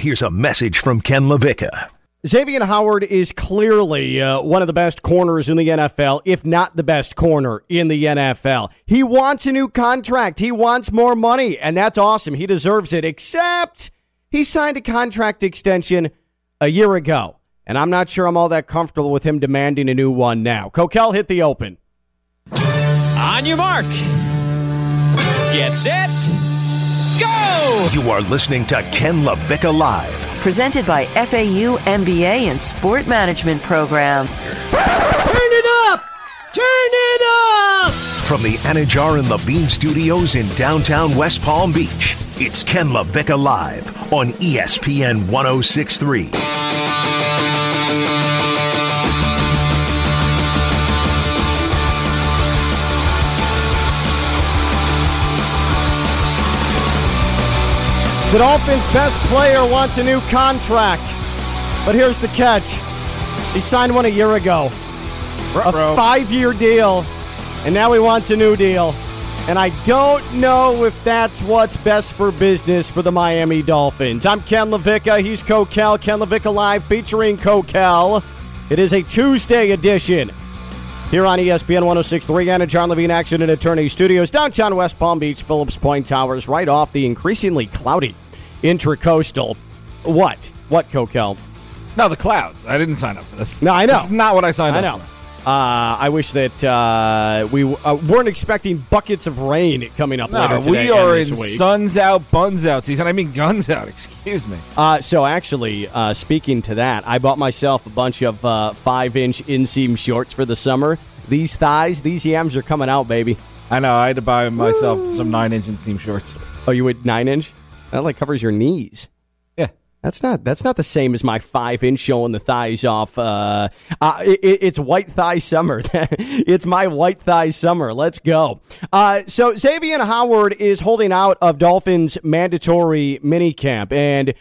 Here's a message from Ken LaVicka. Xavien Howard is clearly uh, one of the best corners in the NFL, if not the best corner in the NFL. He wants a new contract. He wants more money, and that's awesome. He deserves it, except he signed a contract extension a year ago, and I'm not sure I'm all that comfortable with him demanding a new one now. Kokell hit the open. On your mark. Get set. Go! You are listening to Ken LaVicka Live. Presented by FAU MBA and Sport Management Program. Turn it up! Turn it up! From the Anidjar and Levine Studios in downtown West Palm Beach, it's Ken LaVicka Live on ESPN 1063. The Dolphins' best player wants a new contract. But here's the catch he signed one a year ago, a five year deal, and now he wants a new deal. And I don't know if that's what's best for business for the Miami Dolphins. I'm Ken LaVicka. He's Kokell. Ken LaVicka Live featuring Kokell. It is a Tuesday edition here on ESPN 1063 and John Levine Action and Attorney Studios, downtown West Palm Beach, Phillips Point Towers, right off the increasingly cloudy intracoastal. What? What, Kokell? No, the clouds. I didn't sign up for this. No, I know. This is not what I signed I up know. for. Uh, I wish that uh, we uh, weren't expecting buckets of rain coming up later today. we are in suns out, buns out season. I mean guns out. Excuse me. Uh, so actually, uh, speaking to that, I bought myself a bunch of uh, five-inch inseam shorts for the summer. These thighs, these yams are coming out, baby. I know. I had to buy myself some nine-inch inseam shorts. Oh, you would nine inch? That like covers your knees. That's not that's not the same as my five inch showing the thighs off. Uh, uh, it, it's white thigh summer. it's my white thigh summer. Let's go. Uh, so Xavien Howard is holding out of Dolphins mandatory minicamp and.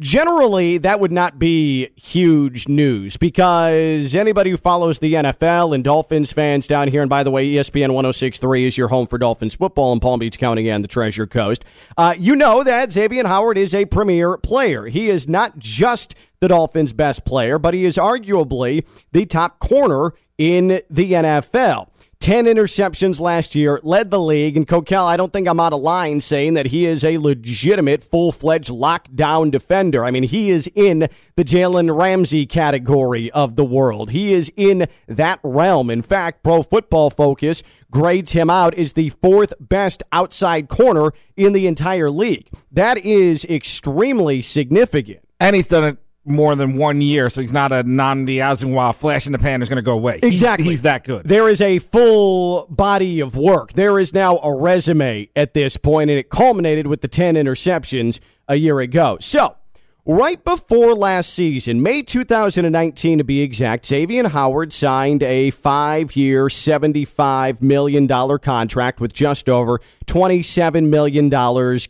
Generally, that would not be huge news because anybody who follows the NFL and Dolphins fans down here, and by the way, ESPN 1063 is your home for Dolphins football in Palm Beach County and the Treasure Coast. Uh, you know that Xavien Howard is a premier player. He is not just the Dolphins' best player, but he is arguably the top corner in the NFL. 10 interceptions last year, led the league. And Kokell, I don't think I'm out of line saying that he is a legitimate, full fledged lockdown defender. I mean, he is in the Jalen Ramsey category of the world. He is in that realm. In fact, Pro Football Focus grades him out as the fourth best outside corner in the entire league. That is extremely significant. And he's done it more than one year, so he's not a Nnamdi Asomugha flash in the pan is going to go away. He's- Exactly. He's, that good. There is a full body of work. There is now a resume at this point, and it culminated with the 10 interceptions a year ago. So, right before last season, May 2019 to be exact, Xavien Howard signed a five year, $75 million contract with just over $27 million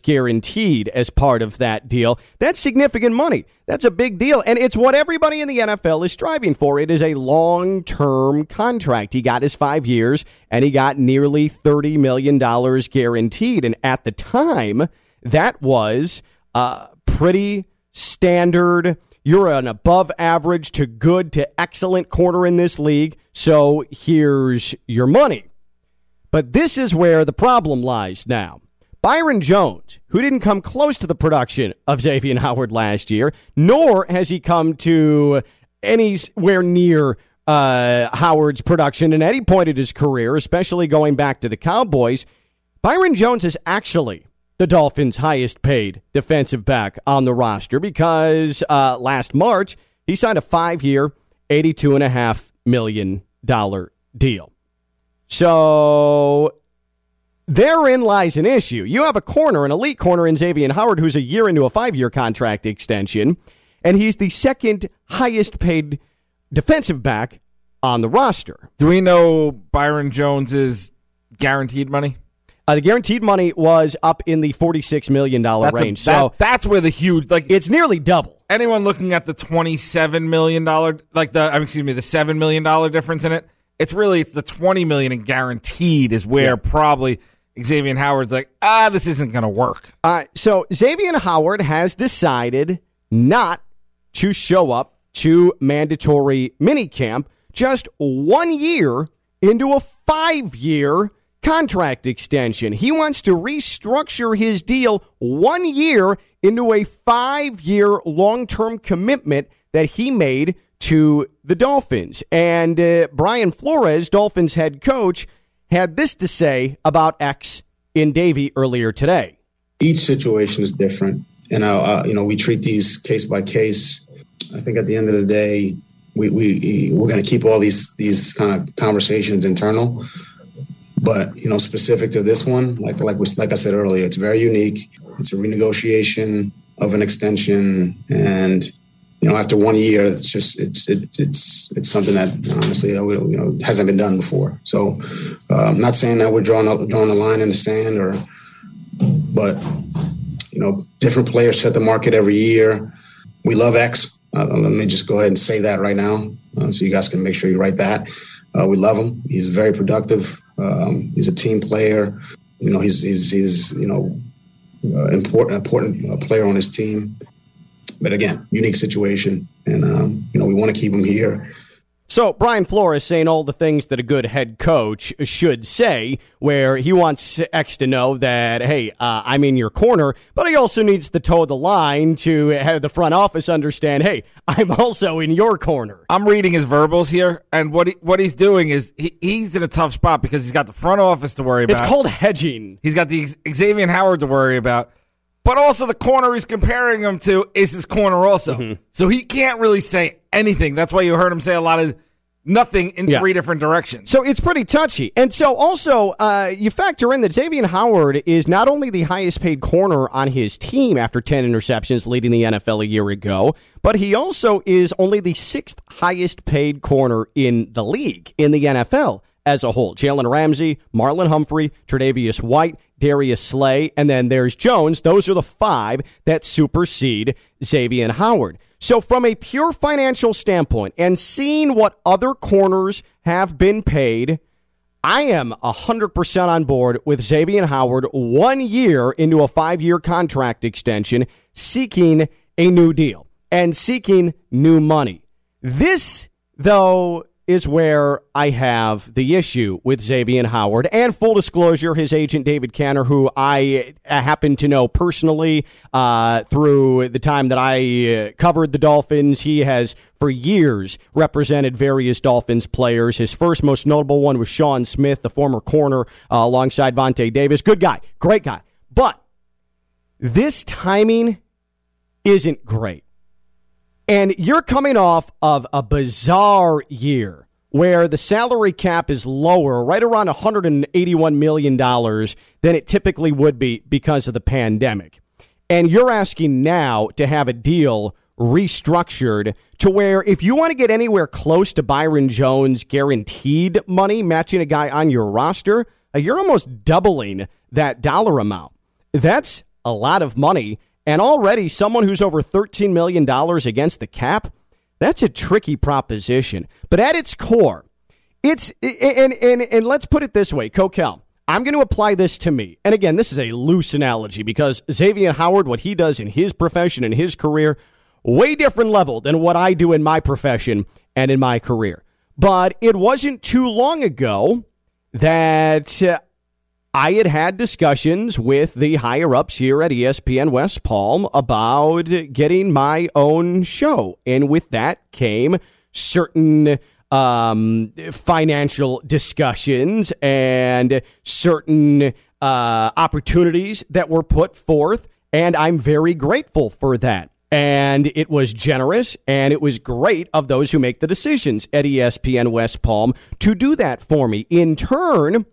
guaranteed as part of that deal. That's significant money. That's a big deal. And it's what everybody in the NFL is striving for. It is a long term contract. He got his five years and he got nearly $30 million guaranteed. And at the time, that was uh, pretty standard. You're an above average to good to excellent corner in this league. So here's your money. But this is where the problem lies now. Byron Jones, who didn't come close to the production of Xavien Howard last year, nor has he come to anywhere near uh, Howard's production in any point of his career, especially going back to the Cowboys. Byron Jones is actually the Dolphins' highest paid defensive back on the roster because uh, last March he signed a five year, $82.5 million deal. So therein lies an issue. You have a corner, an elite corner in Xavien Howard, who's a year into a five year contract extension, and he's the second highest paid defensive back on the roster. Do we know Byron Jones's guaranteed money? Uh, the guaranteed money was up in the $46 million That's a- range. that- so that's where the huge like it's nearly double. anyone looking at the twenty-seven million dollar, like the, I mean, excuse me, the seven million dollar difference in it. It's really it's the twenty million in guaranteed is where Yeah. probably Xavien Howard's like, ah, this isn't going to work. Uh, so Xavien Howard has decided not to show up to mandatory minicamp just one year into a five year contract extension. He wants to restructure his deal one year into a five year long term commitment that he made to the Dolphins. And uh, Brian Flores, Dolphins head coach, had this to say about X in Davie earlier today. Each situation is different, and uh, you know we treat these case by case. I think at the end of the day, we we we're going to keep all these these kind of conversations internal. But you know, specific to this one, like like we, like I said earlier, it's very unique. It's a renegotiation of an extension, and you know, after one year, it's just it's it, it's it's something that honestly you know hasn't been done before. So, I'm not saying that we're drawing a, drawing a line in the sand, or but you know, different players set the market every year. We love X. Uh, let me just go ahead and say that right now, uh, so you guys can make sure you write that. Uh, we love him. He's very productive. Um, he's a team player. You know, he's he's, he's you know uh, important important player on his team. But again, unique situation, and um, you know we want to keep him here. So Brian Flores saying all the things that a good head coach should say, where he wants X to know that hey, uh, I'm in your corner, but he also needs to toe the line to have the front office understand, hey, I'm also in your corner. I'm reading his verbals here, and what he, what he's doing is he, he's in a tough spot because he's got the front office to worry about. It's called hedging. He's got the Xavien Howard to worry about but also the corner he's comparing him to is his corner also. Mm-hmm. So he can't really say anything. That's why you heard him say a lot of nothing in yeah. three different directions. So it's pretty touchy. And so also, uh, you factor in that Xavien Howard is not only the highest paid corner on his team after 10 interceptions leading the NFL a year ago, but he also is only the sixth highest paid corner in the league in the NFL as a whole. Jalen Ramsey, Marlon Humphrey, Tre'Davious White, Darius Slay, and then there's Jones. Those are the five that supersede Xavien Howard. So, from a pure financial standpoint and seeing what other corners have been paid, I am 100% on board with Xavien Howard one year into a five year contract extension, seeking a new deal and seeking new money. This, though, is where I have the issue with Xavien Howard. And full disclosure, his agent David Canter, who I happen to know personally uh, through the time that I uh, covered the Dolphins, he has for years represented various Dolphins players. His first most notable one was Sean Smith, the former corner uh, alongside Vontae Davis. Good guy, great guy. But this timing isn't great. And you're coming off of a bizarre year where the salary cap is lower, right around $181 million than it typically would be because of the pandemic. And you're asking now to have a deal restructured to where if you want to get anywhere close to Byron Jones guaranteed money matching a guy on your roster, uh, you're almost doubling that dollar amount. That's a lot of money. And already, someone who's over $13 million against the cap, that's a tricky proposition. But at its core, it's, and, and, and let's put it this way, Kokell. I'm going to apply this to me. And again, this is a loose analogy because Xavien Howard, what he does in his profession and his career, way different level than what I do in my profession and in my career. But it wasn't too long ago that uh, I had had discussions with the higher ups here at ESPN West Palm about getting my own show. And with that came certain um, financial discussions and certain uh, opportunities that were put forth. And I'm very grateful for that. And it was generous and it was great of those who make the decisions at ESPN West Palm to do that for me. In turn,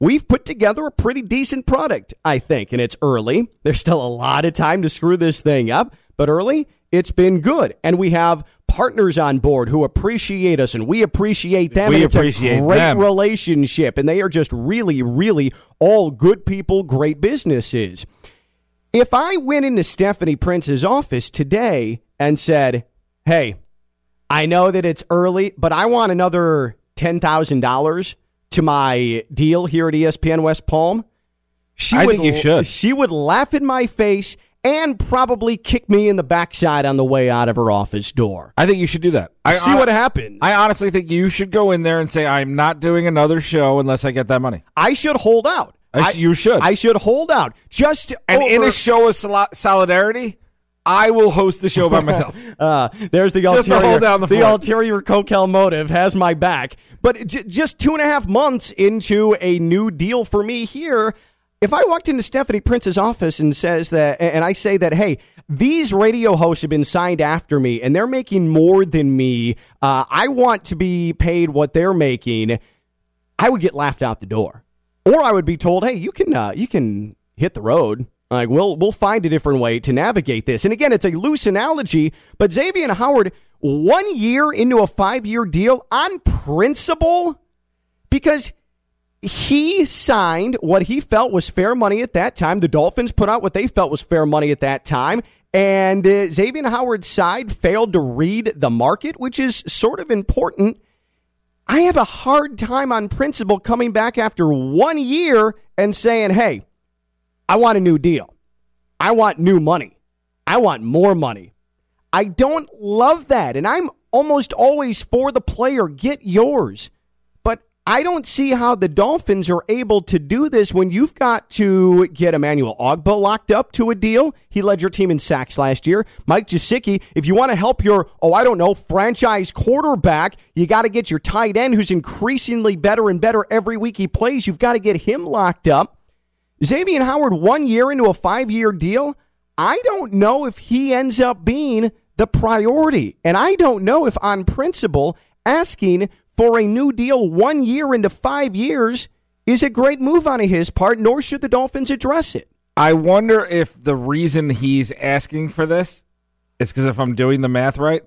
we've put together a pretty decent product, I think, and it's early. There's still a lot of time to screw this thing up, but early, it's been good. And we have partners on board who appreciate us and we appreciate them. We appreciate a great them. relationship. And they are just really, really all good people, great businesses. If I went into Stephanie Prince's office today and said, Hey, I know that it's early, but I want another $10,000 to my deal here at ESPN West Palm, she I would, think you should. She would laugh in my face and probably kick me in the backside on the way out of her office door. I think you should do that. I See what happens. I honestly think you should go in there and say, "I'm not doing another show unless I get that money." I should hold out. I- you should. I should hold out. Just And in a show of soli- solidarity, I will host the show by myself. Uh, there's the Just to ulterior. hold down the fort. ulterior Kokell motive has my back. But j- just two and a half months into a new deal for me here, if I walked into Stephanie Prince's office and says that, and I say that, hey, these radio hosts have been signed after me and they're making more than me. Uh, I want to be paid what they're making. I would get laughed out the door, or I would be told, "Hey, you can uh, you can hit the road. Like we'll we'll find a different way to navigate this." And again, it's a loose analogy, but Xavien Howard, one year into a five year deal on principle, because he signed what he felt was fair money at that time. The Dolphins put out what they felt was fair money at that time. And uh, Xavien Howard's side failed to read the market, which is sort of important. I have a hard time on principle coming back after one year and saying, hey, I want a new deal. I want new money. I want more money. I don't love that. And I'm almost always for the player, get yours. But I don't see how the Dolphins are able to do this when you've got to get Emmanuel Ogbah locked up to a deal. He led your team in sacks last year. Mike Gesicki, if you want to help your, oh, I don't know, franchise quarterback, you got to get your tight end who's increasingly better and better every week he plays. You've got to get him locked up. Xavien Howard, one year into a five year deal, I don't know if he ends up being the priority. And I don't know if, on principle, asking for a new deal one year into five years is a great move on his part, nor should the Dolphins address it. I wonder if the reason he's asking for this is because if I'm doing the math right,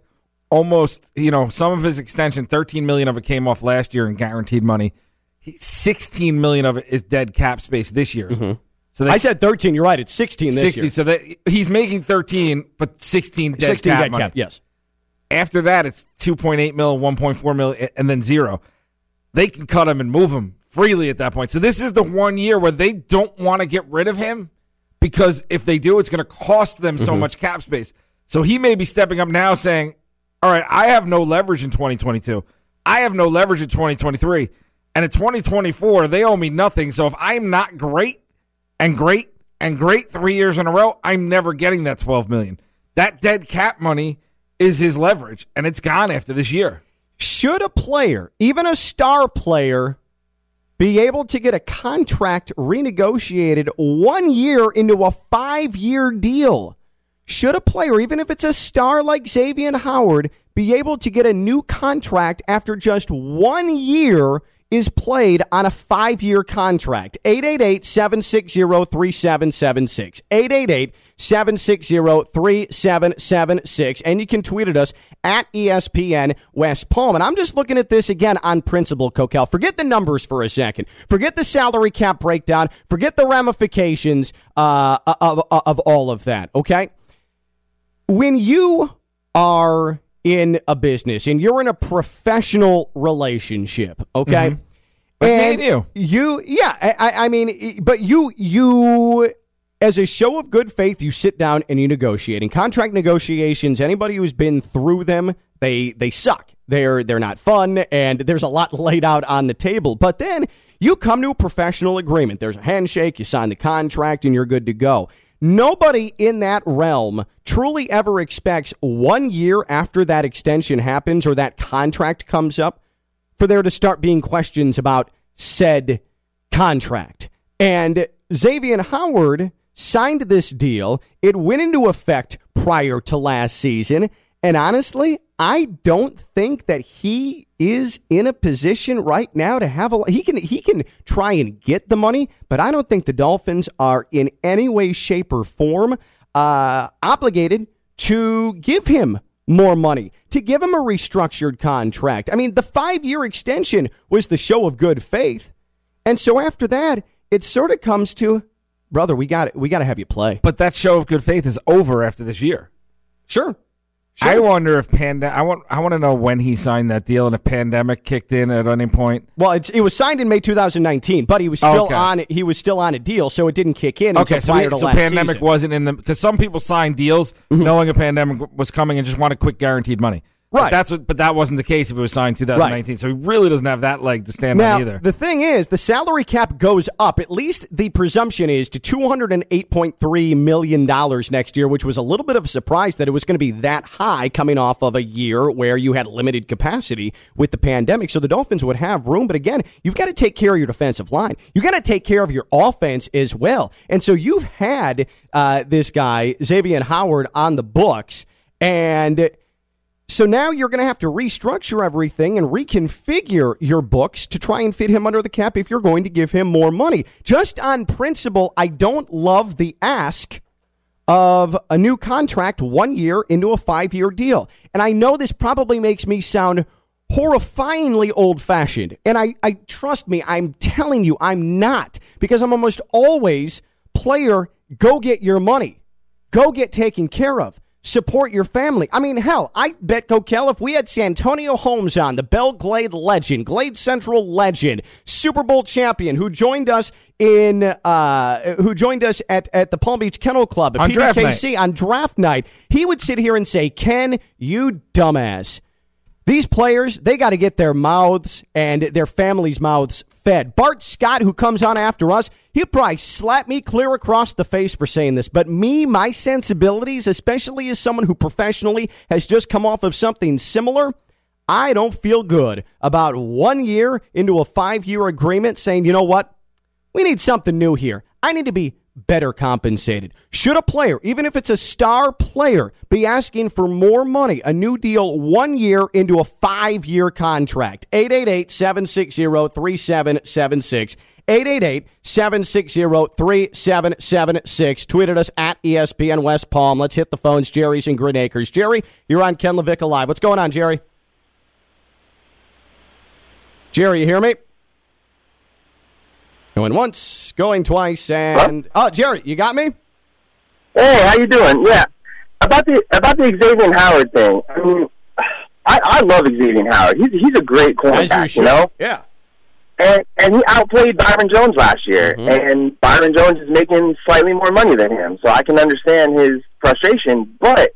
almost you know some of his extension, 13 million of it came off last year in guaranteed money. He- 16 million of it is dead cap space this year. Mm-hmm. So I said 13. You're right. It's 16 this 60. year. So that he's making 13, but 16 dead 16 cap dead money. cap, yes. After that, it's 2.8 mil, 1.4 mil, and then zero. They can cut him and move him freely at that point. So this is the one year where they don't want to get rid of him because if they do, it's going to cost them so mm-hmm. much cap space. So he may be stepping up now saying, all right, I have no leverage in 2022. I have no leverage in 2023. And in 2024, they owe me nothing. So if I'm not great and great and great three years in a row, I'm never getting that 12 million. That dead cap money is his leverage, and it's gone after this year. Should a player, even a star player, be able to get a contract renegotiated one year into a five year deal? Should a player, even if it's a star like Xavien Howard, be able to get a new contract after just one year is played on a five year contract? 888 760 3776. 888 760 3776. And you can tweet at us at ESPN West Palm. And I'm just looking at this again on principle, Kokell. Forget the numbers for a second. Forget the salary cap breakdown. Forget the ramifications uh, of, of all of that, okay? When you are in a business and you're in a professional relationship, okay? Mm-hmm. Like me and you. You, yeah, I, I- I mean, but you, you, as a show of good faith, you sit down and you negotiate. In contract negotiations, anybody who's been through them, they they suck. They're they're not fun, and there's a lot laid out on the table. But then you come to a professional agreement. There's a handshake. You sign the contract, and you're good to go. Nobody in that realm truly ever expects one year after that extension happens or that contract comes up for there to start being questions about said contract. And Xavien Howard signed this deal. It went into effect prior to last season. And honestly, I don't think that he is in a position right now to have a he can he can try and get the money, but I don't think the Dolphins are in any way shape or form uh obligated to give him more money, to give him a restructured contract. I mean, the 5-year extension was the show of good faith. And so after that, it sort of comes to brother, we got we got to have you play. But that show of good faith is over after this year. Sure. I wonder if pandemic. I want. I want to know when he signed that deal and if pandemic kicked in at any point. Well, it's, it was signed in May 2019, but he was still Okay. on. He was still on a deal, so it didn't kick in Okay, until so, to so pandemic season. Mm-hmm. wasn't in the because some people signed deals knowing a pandemic was coming and just wanted quick guaranteed money. But Right. that's what. But that wasn't the case if it was signed 2019. So he really doesn't have that leg to stand Now, on either. the thing is, the salary cap goes up. At least the presumption is to $208.3 million next year, which was a little bit of a surprise that it was going to be that high coming off of a year where you had limited capacity with the pandemic. So the Dolphins would have room. But again, you've got to take care of your defensive line. you got to take care of your offense as well. And so you've had uh, this guy, Xavien Howard, on the books. And so now you're going to have to restructure everything and reconfigure your books to try and fit him under the cap if you're going to give him more money. Just on principle, I don't love the ask of a new contract one year into a five year deal. And I know this probably makes me sound horrifyingly old fashioned. And I, I trust me, I'm telling you, I'm not because I'm almost always player, go get your money. Go get taken care of. Support your family. I mean, hell, I bet Kokell, if we had Santonio Holmes on, the Belle Glade legend, Glade Central legend, Super Bowl champion, who joined us in, uh, who joined us at, at the Palm Beach Kennel Club at On draft on draft night, he would sit here and say, Ken, you dumbass. These players, they got to get their mouths and their families' mouths fed. Bart Scott, who comes on after us, he'd probably slap me clear across the face for saying this. But me, my sensibilities, especially as someone who professionally has just come off of something similar, I don't feel good about one year into a five year agreement saying, you know what? We need something new here. I need to be better compensated. Should a player, even if it's a star player, be asking for more money, a new deal one year into a five year contract? 888 760 3776. 888 760 3776. Tweeted us at ESPN West Palm. Let's hit the phones. Jerry's in Green Acres. Jerry, you're on Ken Levick Live. What's going on, Jerry? Jerry, you hear me? Going once, going twice, and oh, Jerry, you got me. Hey, how you doing? Yeah, about the about the Xavien Howard thing. I mean, I, I love Xavien Howard. He's he's a great cornerback, you know. Yeah. And and he outplayed Byron Jones last year, mm-hmm. and Byron Jones is making slightly more money than him, so I can understand his frustration. But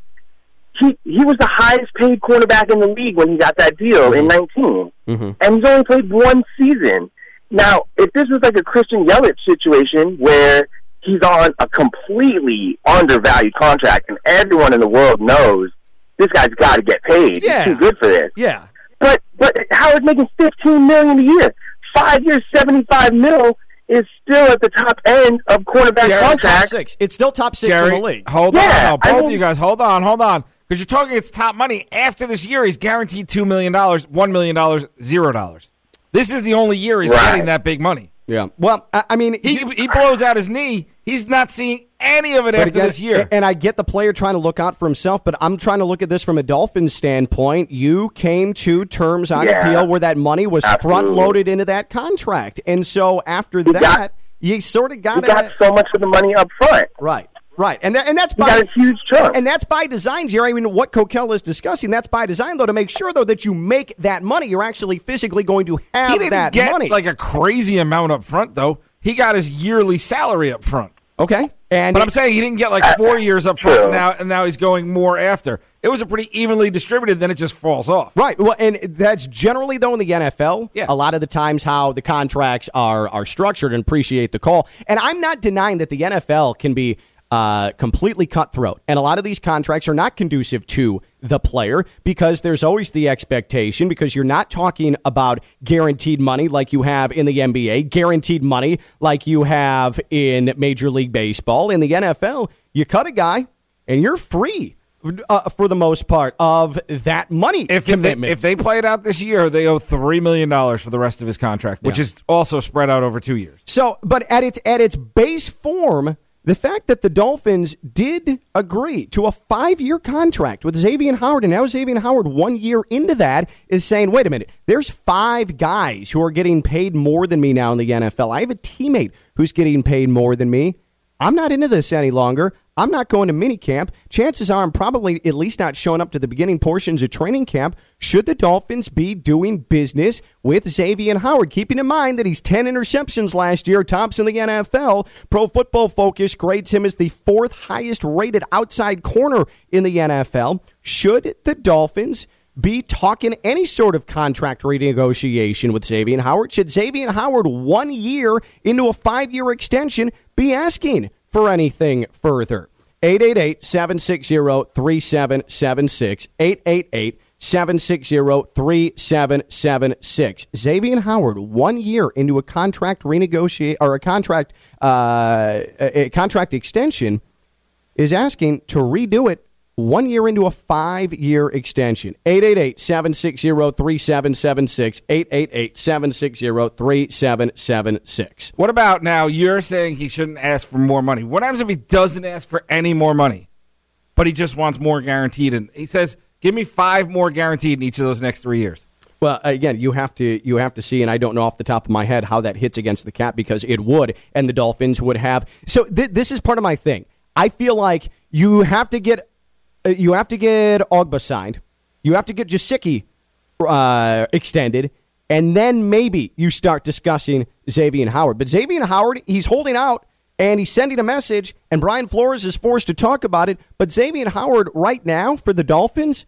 he he was the highest paid cornerback in the league when he got that deal in mm-hmm. 19, mm-hmm. and he's only played one season. Now, if this was like a Christian Yelich situation where he's on a completely undervalued contract, and everyone in the world knows this guy's got to get paid. Yeah. He's too good for this. Yeah. But but Howard's making fifteen million a year. Five years, seventy five mil is still at the top end of cornerback Jerry, top contracts. six. It's still top six Jerry, in the league. hold Yeah, on, no, I both mean- of you guys, hold on, hold on, because you're talking it's top money. After this year, he's guaranteed two million dollars, one million dollars, zero dollars. This is the only year he's Right. getting that big money. Yeah. Well, I, I mean, He he blows out his knee. He's not seeing any of it after again, this year. And I get the player trying to look out for himself, but I'm trying to look at this from a Dolphins standpoint. You came to terms on a deal where that money was front loaded into that contract. And so after got- that, you sort of He got got so much of the money up front. Right. Right. And that, and that's He got by a huge chunk. and that's by design, Jerry. I mean, what Kokell is discussing, that's by design, though, to make sure, though, that you make that money. You're actually physically going to have he didn't that get money. like a crazy amount up front, though. He got his yearly salary up front. okay. And But I'm saying he didn't get like four years up front True. now, and now he's going more after. It was a pretty evenly distributed. Then it just falls off. Right. Well, and that's generally though in the NFL. Yeah. A lot of the times how the contracts are are structured and appreciate the call. And I'm not denying that the NFL can be uh, completely cutthroat, and a lot of these contracts are not conducive to the player because there's always the expectation because you're not talking about guaranteed money like you have in the NBA, guaranteed money like you have in Major League Baseball. In the NFL, you cut a guy and you're free. Uh, for the most part of that money If they, commitment. if they play it out this year, they owe three million dollars for the rest of his contract, which Yeah. is also spread out over two years. So, but at its at its base form, the fact that the Dolphins did agree to a five year contract with Xavien Howard, and now Xavien Howard one year into that is saying, "Wait a minute, there's five guys who are getting paid more than me now in the NFL. I have a teammate who's getting paid more than me. I'm not into this any longer. I'm not going to minicamp. Chances are I'm probably at least not showing up to the beginning portions of training camp. Should the Dolphins be doing business with Xavien Howard? Keeping in mind that he's 10 interceptions last year, tops in the NFL. Pro Football Focus grades him as the fourth highest rated outside corner in the NFL. Should the Dolphins be talking any sort of contract renegotiation with Xavien Howard? Should Xavien Howard, one year into a five year extension, be asking for anything further? 888 760 3776. 888 760 3776. Xavien Howard, one year into a contract renegotiate or a contract uh, a contract extension, is asking to redo it one year into a five year extension. 888 760 3776. 888 760 3776. What about now? You're saying he shouldn't ask for more money. What happens if he doesn't ask for any more money, but he just wants more guaranteed? And he says, give me five more guaranteed in each of those next three years. Well, again, you have to you have to see, and I don't know off the top of my head how that hits against the cap because it would, and the Dolphins would have. So th- this is part of my thing. I feel like you have to get you have to get Ogbah signed. You have to get Gesicki uh, extended. And then maybe you start discussing Xavien Howard. But Xavien Howard, he's holding out and he's sending a message, and Brian Flores is forced to talk about it. But Xavien Howard, right now, for the Dolphins,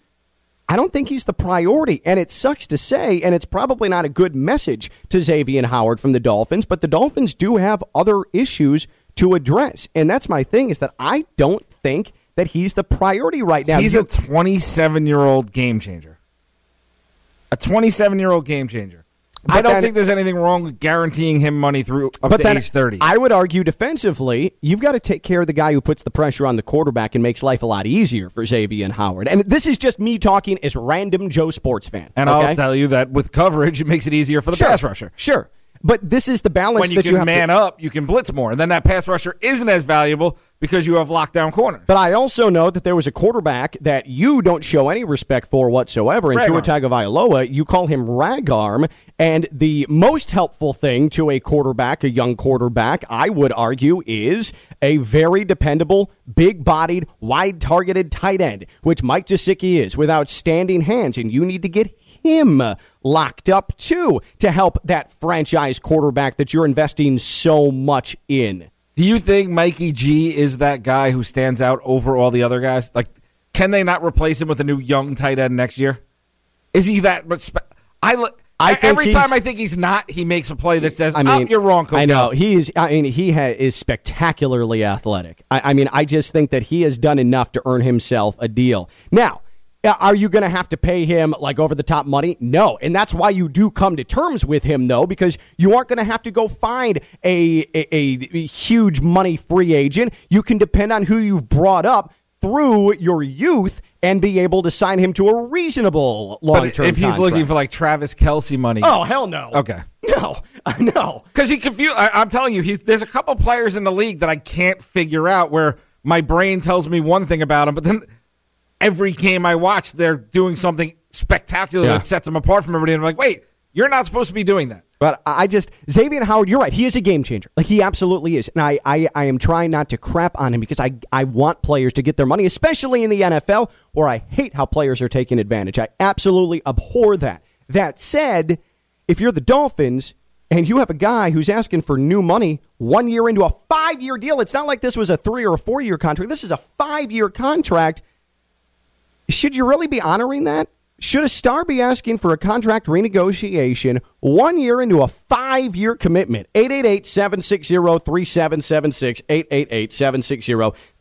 I don't think he's the priority. And it sucks to say, and it's probably not a good message to Xavien Howard from the Dolphins, but the Dolphins do have other issues to address. And that's my thing is that I don't think that he's the priority right now. He's You- a 27 year old game changer. A 27 year old game changer. I don't then- think there's anything wrong with guaranteeing him money through up but to then age 30. I would argue defensively, you've got to take care of the guy who puts the pressure on the quarterback and makes life a lot easier for Xavien and Howard. And this is just me talking as random Joe sports fan. and okay? I'll tell you that with coverage, it makes it easier for the sure, pass rusher. Sure. But this is the balance When you that can you have man to, up, you can blitz more. And then that pass rusher isn't as valuable because you have lockdown corners. But I also know that there was a quarterback that you don't show any respect for whatsoever in Tua. Tagovailoa. You call him ragarm, and the most helpful thing to a quarterback, a young quarterback, I would argue, is a very dependable, big-bodied, wide-targeted tight end, which Mike Gesicki is, with outstanding hands, and you need to get him locked up too to help that franchise quarterback that you're investing so much in. Do you think Mikey G is that guy who stands out over all the other guys? Like, can they not replace him with a new young tight end next year? Is he that much? Spe- I look. I every time I think he's not, he makes a play that says, I "Oh, mean, you're wrong." Coach I know he is. I mean, he ha- is spectacularly athletic. I, I mean, I just think that he has done enough to earn himself a deal. Now, Uh, are you going to have to pay him like over the top money? No, and that's why you do come to terms with him, though, because you aren't going to have to go find a, a a huge money free agent. You can depend on who you've brought up through your youth and be able to sign him to a reasonable long term. if he's looking for like Travis Kelce money, oh hell no, okay. no, no. Because he confused. I, I'm telling you, he's there's a couple players in the league that I can't figure out where my brain tells me one thing about him, but then every game I watch, they're doing something spectacular Yeah. that sets them apart from everybody. And I'm like, wait, you're not supposed to be doing that. But I just Xavien Howard, you're right. He is a game changer. Like he absolutely is. And I, I, I am trying not to crap on him because I, I want players to get their money, especially in the NFL, where I hate how players are taking advantage. I absolutely abhor that. That said, if you're the Dolphins and you have a guy who's asking for new money one year into a five year deal, it's not like this was a three or a four year contract. This is a five year contract. Should you really be honoring that? Should a star be asking for a contract renegotiation one year into a five year commitment? 888 760 3776. 888 760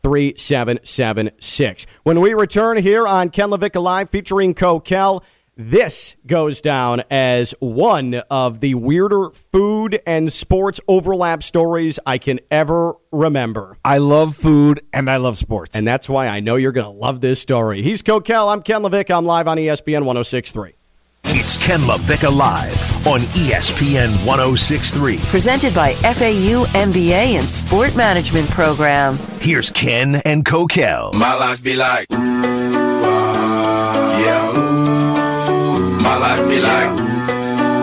3776. When we return here on Ken Levick Live featuring Kokell, this goes down as one of the weirder food and sports overlap stories I can ever remember. I love food and I love sports. And that's why I know you're going to love this story. He's Kokell. I'm Ken Levick. I'm live on ESPN 1063. It's Ken LaVicka Live on ESPN 1063. Presented by FAU MBA and Sport Management Program. Here's Ken and Kokell. My life be like, ooh, ah, yeah, ooh. My life be like,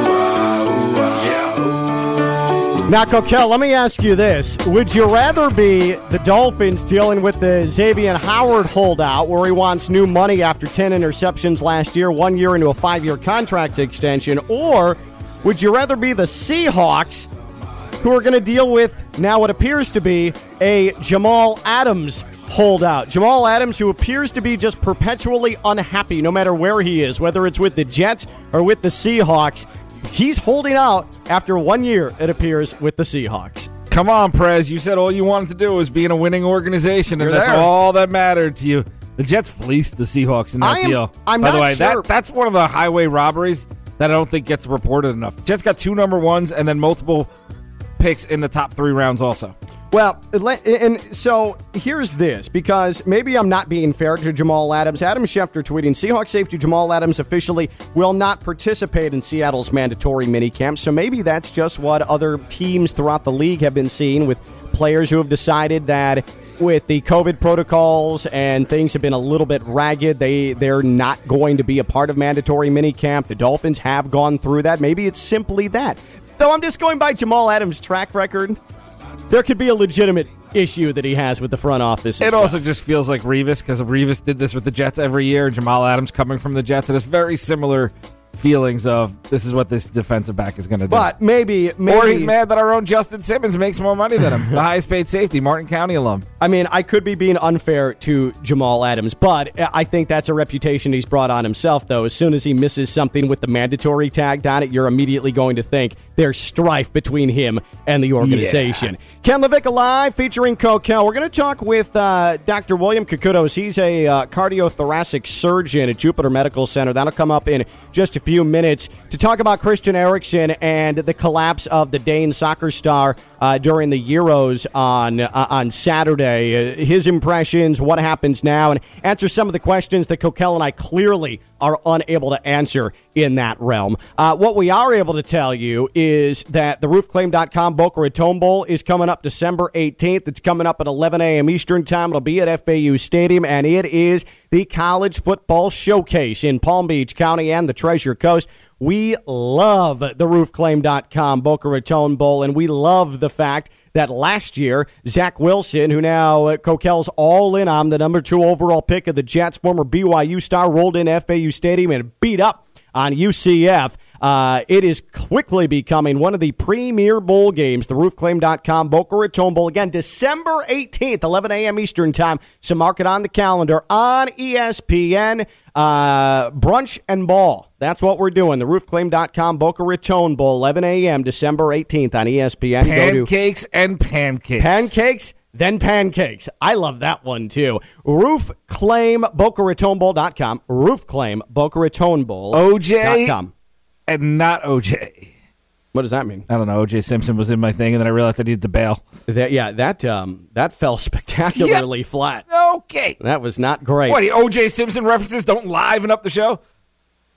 ah, ah. Now, Kokell, let me ask you this. Would you rather be the Dolphins dealing with the Xavien Howard holdout, where he wants new money after 10 interceptions last year, one year into a five year contract extension, or would you rather be the Seahawks, who are going to deal with now what appears to be a Jamal Adams holdout? Jamal Adams, who appears to be just perpetually unhappy no matter where he is, whether it's with the Jets or with the Seahawks. He's holding out after one year, it appears, with the Seahawks. Come on, Prez. You said all you wanted to do was be in a winning organization, and You're that's there. all that mattered to you. The Jets fleeced the Seahawks in that I am- deal. I'm By the not way, sure. that that's one of the highway robberies that I don't think gets reported enough. Jets got two number ones and then multiple picks in the top three rounds also. Well, and so here's this because maybe I'm not being fair to Jamal Adams. Adam Schefter tweeting Seahawks safety Jamal Adams officially will not participate in Seattle's mandatory minicamp. So maybe that's just what other teams throughout the league have been seeing with players who have decided that with the COVID protocols and things have been a little bit ragged, they they're not going to be a part of mandatory minicamp. The Dolphins have gone through that. Maybe it's simply that. Though I'm just going by Jamal Adams' track record there could be a legitimate issue that he has with the front office. It well. also just feels like Revis because Revis did this with the Jets every year. Jamal Adams coming from the Jets, and it's very similar feelings of this is what this defensive back is going to do. but maybe, maybe or he's mad that our own Justin Simmons makes more money than him, the highest paid safety, Martin County alum. I mean, I could be being unfair to Jamal Adams, but I think that's a reputation he's brought on himself. Though, as soon as he misses something with the mandatory tag on it, you're immediately going to think there's strife between him and the organization. Ken LaVicka Live featuring Kokell. We're going to talk with uh, Dr. William Kakutos. He's a uh, cardiothoracic surgeon at Jupiter Medical Center. That'll come up in just a few minutes to talk about Christian Eriksen and the collapse of the Dane soccer star uh, during the Euros on uh, on Saturday. Uh, his impressions, what happens now, and answer some of the questions that Kokell and I clearly are unable to answer in that realm. Uh, what we are able to tell you is that the roofclaim.com Boca Raton Bowl is coming up December 18th. It's coming up at 11 a.m. Eastern Time. It'll be at FAU Stadium, and it is the college football showcase in Palm Beach County and the Treasure Coast. We love the roofclaim.com Boca Raton Bowl, and we love the fact that last year, Zach Wilson, who now Kokell's all in on the number two overall pick of the Jets, former BYU star, rolled in FAU Stadium and beat up on UCF. Uh, it is quickly becoming one of the premier bowl games, the roofclaim.com Boca Raton Bowl. Again, December 18th, 11 a.m. Eastern Time. So mark it on the calendar on ESPN. Uh, brunch and ball. That's what we're doing. The roofclaim.com Boca Raton Bowl, 11 a.m. December 18th on ESPN. Go to Pancakes and pancakes. Pancakes, then pancakes. I love that one too. Roofclaim BocaRatonBowl.com. Roofclaim BocaRatonBowl.com. OJ and not OJ. What does that mean? I don't know. OJ Simpson was in my thing, and then I realized I needed to bail. That, yeah, that um, that fell spectacularly flat. Okay. That was not great. What, OJ Simpson references don't liven up the show?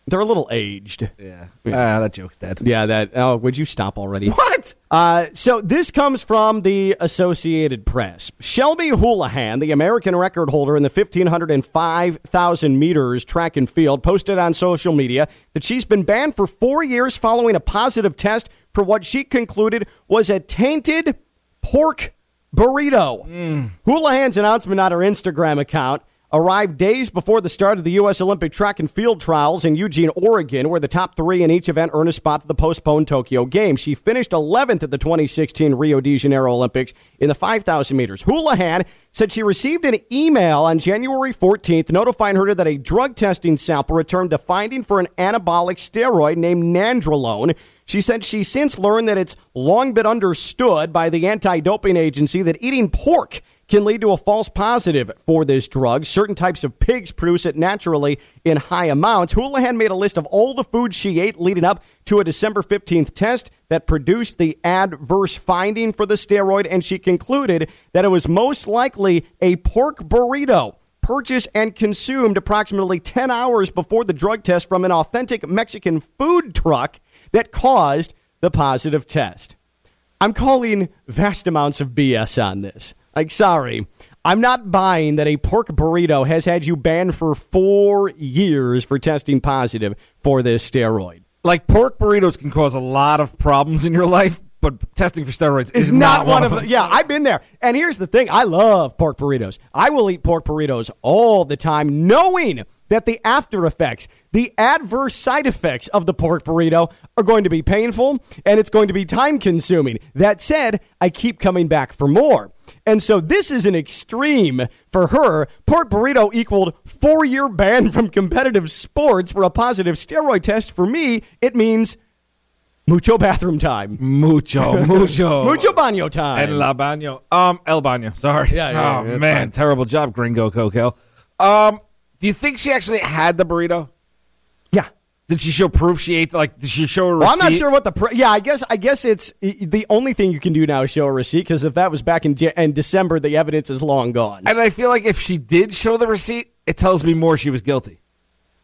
They're a little aged. Yeah. Ah, that joke's dead. Yeah, that. Oh, would you stop already? What? Uh, so this comes from the Associated Press. Shelby Houlihan, the American record holder in the 1500 and 5000 meters track and field, posted on social media that she's been banned for four years following a positive test for what she concluded was a tainted pork burrito. Houlihan's announcement on her Instagram account arrived days before the start of the U.S. Olympic track and field trials in Eugene, Oregon, where the top three in each event earn a spot to the postponed Tokyo Games. She finished 11th at the 2016 Rio de Janeiro Olympics in the 5,000 meters. Houlihan said she received an email on January 14th notifying her that a drug testing sample returned a finding for an anabolic steroid named nandrolone. She said she since learned that it's long been understood by the anti doping agency that eating pork can lead to a false positive for this drug. Certain types of pigs produce it naturally in high amounts. Houlihan made a list of all the foods she ate leading up to a December 15th test that produced the adverse finding for the steroid, and she concluded that it was most likely a pork burrito purchased and consumed approximately 10 hours before the drug test from an authentic Mexican food truck that caused the positive test. I'm calling vast amounts of BS on this. Like, sorry, I'm not buying that a pork burrito has had you banned for four years for testing positive for this steroid. Like pork burritos can cause a lot of problems in your life, but testing for steroids is not, one of them. Yeah, I've been there. And here's the thing: I love pork burritos. I will eat pork burritos all the time, knowing that the after effects, the adverse side effects of the pork burrito are going to be painful and it's going to be time consuming. That said, I keep coming back for more. And so this is an extreme for her. Pork burrito equaled four year ban from competitive sports for a positive steroid test. For me, it means mucho bathroom time. Mucho, mucho. Mucho baño time. El baño. Um, El baño. Sorry. Yeah, yeah, oh, yeah, man. fine. Terrible job, Gringo Coco. Um, do you think she actually had the burrito? yeah. Did she show proof she ate? Like, did she show a receipt? Well, I'm not sure what the pr- yeah. I guess I guess it's the only thing you can do now is show a receipt because if that was back in, Ja- in December, the evidence is long gone. And I feel like if she did show the receipt, it tells me more she was guilty.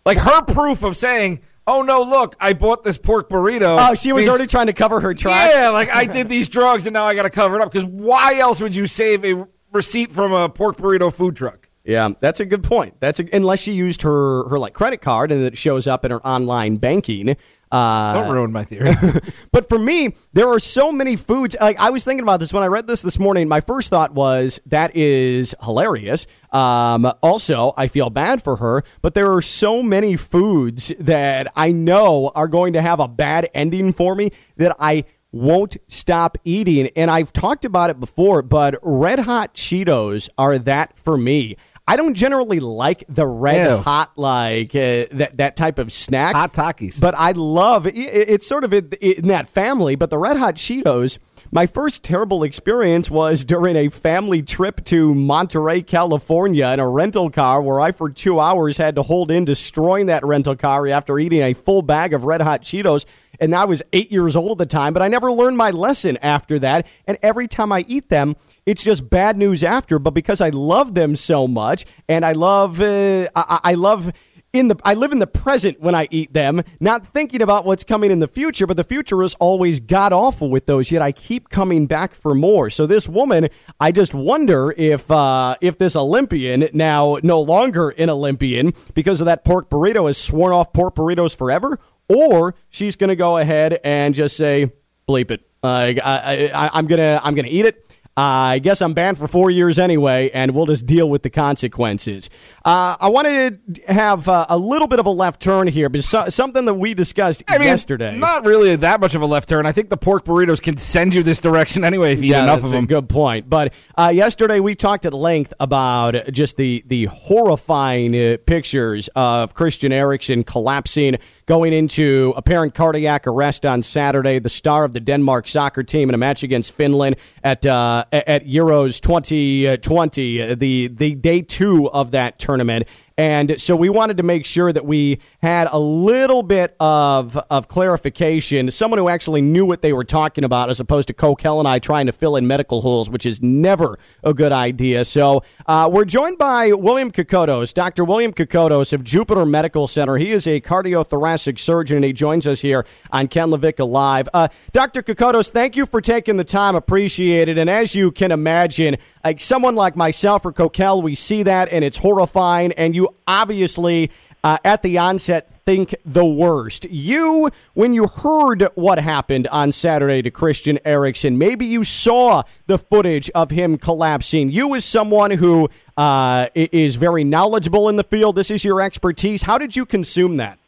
Like her proof of saying, "Oh no, look, I bought this pork burrito." Oh, she was means- already trying to cover her tracks. Yeah, like I did these drugs and now I got to cover it up. Because why else would you save a receipt from a pork burrito food truck? Yeah, that's a good point. That's a, unless she used her her like credit card and it shows up in her online banking. Uh, Don't ruin my theory. But for me, there are so many foods. Like I was thinking about this when I read this this morning. My first thought was that is hilarious. Um, also, I feel bad for her. But there are so many foods that I know are going to have a bad ending for me that I won't stop eating. And I've talked about it before, but Red Hot Cheetos are that for me. I don't generally like the red Ew. hot like uh, that that type of snack. Hot Takis. But I love it. It's sort of in in that family. But the Red Hot Cheetos, my first terrible experience was during a family trip to Monterey, California, in a rental car where I, for two hours, had to hold in destroying that rental car after eating a full bag of Red Hot Cheetos. And I was eight years old at the time, but I never learned my lesson after that. And every time I eat them, it's just bad news after. But because I love them so much, and I love, uh, I, I love in the I live in the present when I eat them, not thinking about what's coming in the future, but the future is always god awful with those, yet I keep coming back for more. So this woman, I just wonder if uh, if this Olympian, now no longer an Olympian because of that pork burrito, has sworn off pork burritos forever, or she's gonna go ahead and just say, bleep it. Uh, I, I, I'm gonna I'm gonna eat it. I guess I'm banned for four years anyway, and we'll just deal with the consequences. Uh, I wanted to have uh, a little bit of a left turn here, but so, something that we discussed I mean, yesterday. not really that much of a left turn. I think the pork burritos can send you this direction anyway if you eat enough of them. a good point. But uh, yesterday we talked at length about just the the horrifying uh, pictures of Christian Eriksen collapsing, going into apparent cardiac arrest on Saturday. The star of the Denmark soccer team in a match against Finland at uh, at Euros 2020, uh, the the day two of that tournament. And so we wanted to make sure that we had a little bit of of clarification, someone who actually knew what they were talking about, as opposed to Kokell and I trying to fill in medical holes, which is never a good idea. So uh, we're joined by William Kokotos, Dr. William Kokotos of Jupiter Medical Center. He is a cardiothoracic surgeon, and he joins us here on Ken LaVicka Live. Uh, Dr. Kokotos, thank you for taking the time. Appreciate it. And as you can imagine, like someone like myself or Kokell, we see that and it's horrifying. And you obviously, uh, at the onset, think the worst. You, when you heard what happened on Saturday to Christian Eriksen, maybe you saw the footage of him collapsing. You, as someone who uh, is very knowledgeable in the field, this is your expertise. How did you consume that?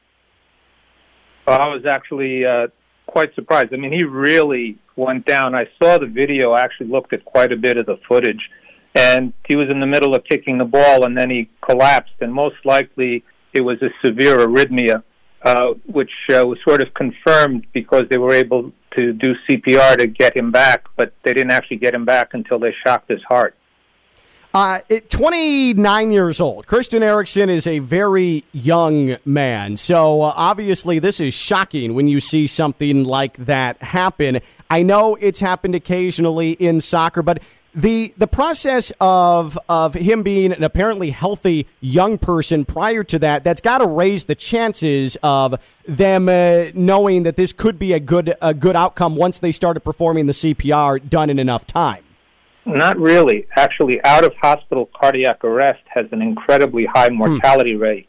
Well, I was actually uh, quite surprised. I mean, he really went down. I saw the video. I actually looked at quite a bit of the footage, and he was in the middle of kicking the ball, and then he collapsed. And most likely, it was a severe arrhythmia, uh, which uh, was sort of confirmed because they were able to do CPR to get him back, but they didn't actually get him back until they shocked his heart. Uh, it- 29 years old. Christian Eriksen is a very young man. So uh, obviously, this is shocking when you see something like that happen. I know it's happened occasionally in soccer, but the the process of of him being an apparently healthy young person prior to that that's got to raise the chances of them uh, knowing that this could be a good a good outcome once they started performing the CPR done in enough time. Not really. Actually, out of hospital cardiac arrest has an incredibly high mortality rate.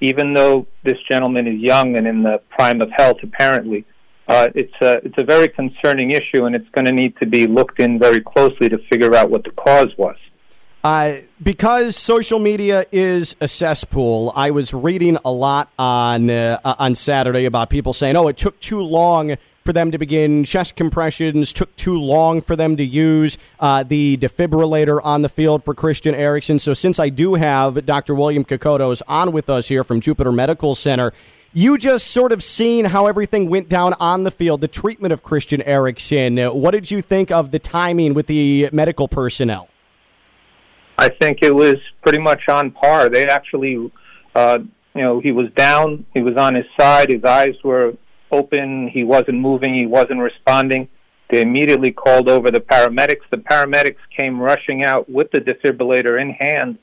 Even though this gentleman is young and in the prime of health, apparently, Uh, it's a it's a very concerning issue, and it's going to need to be looked in very closely to figure out what the cause was. Uh, because social media is a cesspool, I was reading a lot on uh, on Saturday about people saying, "Oh, it took too long for them to begin chest compressions. Took too long for them to use uh, the defibrillator on the field for Christian Eriksen." So, since I do have Dr. William Kokotos on with us here from Jupiter Medical Center, you just sort of seen how everything went down on the field, the treatment of Christian Eriksen. What did you think of the timing with the medical personnel? I think it was pretty much on par. They actually, uh, you know, he was down, he was on his side, his eyes were open, he wasn't moving, he wasn't responding. They immediately called over the paramedics. The paramedics came rushing out with the defibrillator in hand.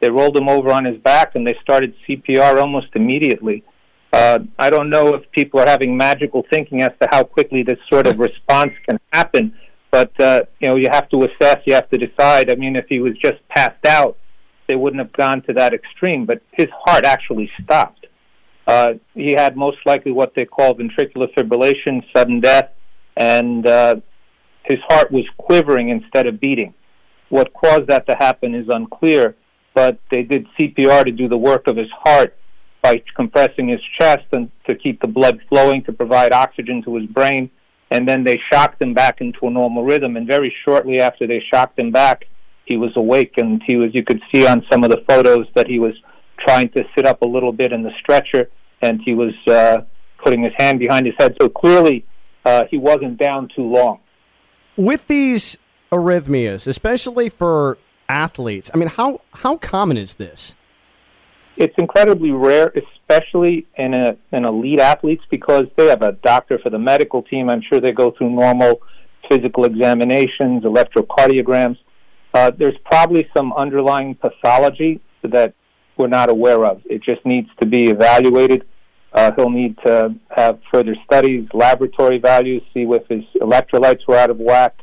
They rolled him over on his back and they started CPR almost immediately. Uh, I don't know if people are having magical thinking as to how quickly this sort of response can happen but uh, you know, you have to assess. You have to decide. I mean, if he was just passed out, they wouldn't have gone to that extreme. But his heart actually stopped. Uh, he had most likely what they call ventricular fibrillation, sudden death, and uh, his heart was quivering instead of beating. What caused that to happen is unclear, but they did CPR to do the work of his heart by compressing his chest and to keep the blood flowing to provide oxygen to his brain and then they shocked him back into a normal rhythm. And very shortly after they shocked him back, he was awake, and he was. You could see on some of the photos that he was trying to sit up a little bit in the stretcher, and he was uh, putting his hand behind his head. So clearly, uh, he wasn't down too long. With these arrhythmias, especially for athletes, I mean, how how common is this? It's incredibly rare, especially in a in elite athletes because they have a doctor for the medical team. I'm sure they go through normal physical examinations, electrocardiograms. Uh, there's probably some underlying pathology that we're not aware of. It just needs to be evaluated. Uh, he'll need to have further studies, laboratory values, see if his electrolytes were out of whack,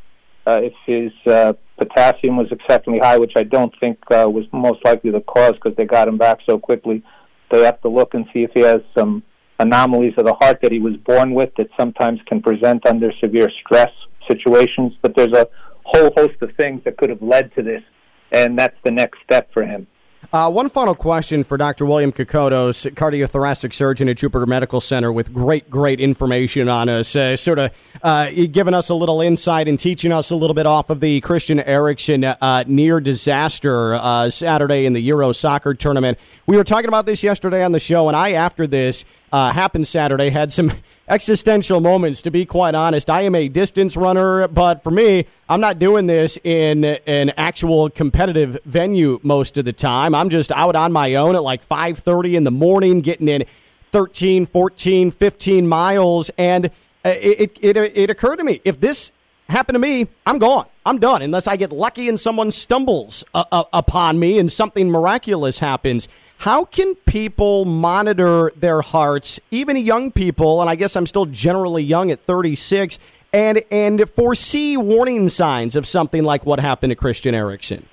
uh, if his uh, potassium was exceptionally high, which I don't think uh, was most likely the cause because they got him back so quickly. They have to look and see if he has some anomalies of the heart that he was born with that sometimes can present under severe stress situations. But there's a whole host of things that could have led to this, and that's the next step for him. Uh, one final question for Dr. William Kokotos, cardiothoracic surgeon at Jupiter Medical Center, with great, great information on us, uh, sort of uh, giving us a little insight and teaching us a little bit off of the Christian Eriksen uh, near disaster uh, Saturday in the Euro soccer tournament. We were talking about this yesterday on the show, and I, after this, uh, happened Saturday. Had some existential moments, to be quite honest. I am a distance runner, but for me, I'm not doing this in an actual competitive venue most of the time. I'm just out on my own at like 5:30 in the morning, getting in 13, 14, 15 miles, and it, it, it, it occurred to me if this happened to me, I'm gone. I'm done unless I get lucky and someone stumbles uh, uh, upon me and something miraculous happens. How can people monitor their hearts, even young people, and I guess I'm still generally young at 36, and and foresee warning signs of something like what happened to Christian Eriksen?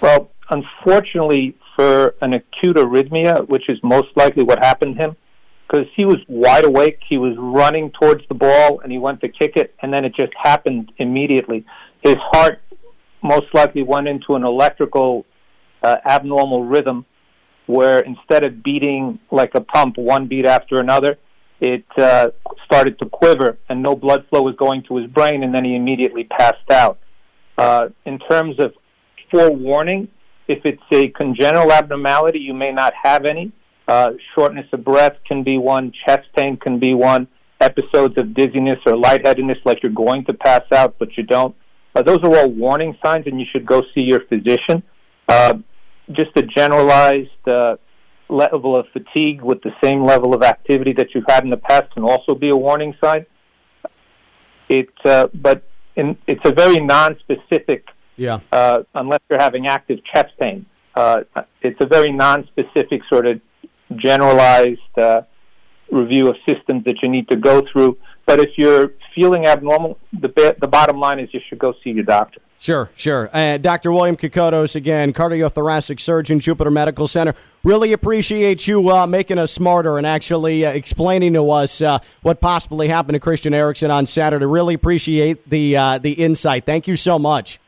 Well, unfortunately, for an acute arrhythmia, which is most likely what happened to him, because he was wide awake, he was running towards the ball, and he went to kick it, and then it just happened immediately. His heart most likely went into an electrical uh, abnormal rhythm where instead of beating like a pump one beat after another, it uh, started to quiver and no blood flow was going to his brain, and then he immediately passed out. Uh, in terms of forewarning, if it's a congenital abnormality, you may not have any. Uh, shortness of breath can be one, chest pain can be one, episodes of dizziness or lightheadedness like you're going to pass out but you don't. Uh, those are all warning signs, and you should go see your physician. Uh, just a generalized uh, level of fatigue with the same level of activity that you've had in the past can also be a warning sign. It, uh, but in, it's a very non-specific. Yeah. Uh, unless you're having active chest pain, uh, it's a very non-specific sort of generalized uh, review of systems that you need to go through. But if you're feeling abnormal, the the bottom line is you should go see your doctor. Sure, sure. Uh, Dr. William Kokotos, again, cardiothoracic surgeon, Jupiter Medical Center. Really appreciate you uh, making us smarter and actually uh, explaining to us uh, what possibly happened to Christian Eriksen on Saturday. Really appreciate the uh, the insight. Thank you so much.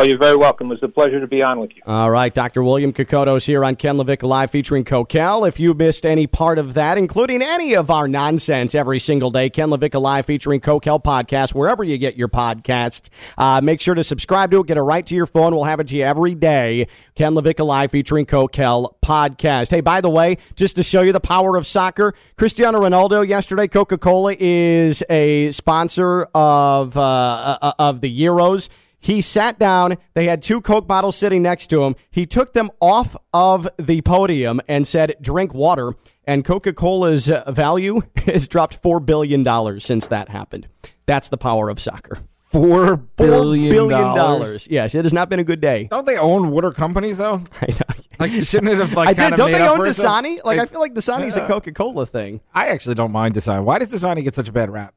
Oh, you're very welcome. It was a pleasure to be on with you. All right, Dr. William Kokotos here on Ken LaVicka Live featuring Kokell. If you missed any part of that, including any of our nonsense every single day, Ken LaVicka Live featuring Kokell podcast, wherever you get your podcasts, uh, make sure to subscribe to it. Get it right to your phone. We'll have it to you every day. Ken LaVicka Live featuring Kokell podcast. Hey, by the way, just to show you the power of soccer, Cristiano Ronaldo yesterday, Coca Cola is a sponsor of uh, uh, of the Euros. He sat down. They had two Coke bottles sitting next to him. He took them off of the podium and said, drink water. And Coca Cola's uh, value has dropped $4 billion since that happened. That's the power of soccer. Four billion, $4 billion. Yes, it has not been a good day. Don't they own water companies though? I know. Like shouldn't it have like I did. Don't made they own for itself? Dasani? Like, I feel like Dasani's Yeah. a Coca Cola thing. I actually don't mind Dasani. Why does Dasani get such a bad rap?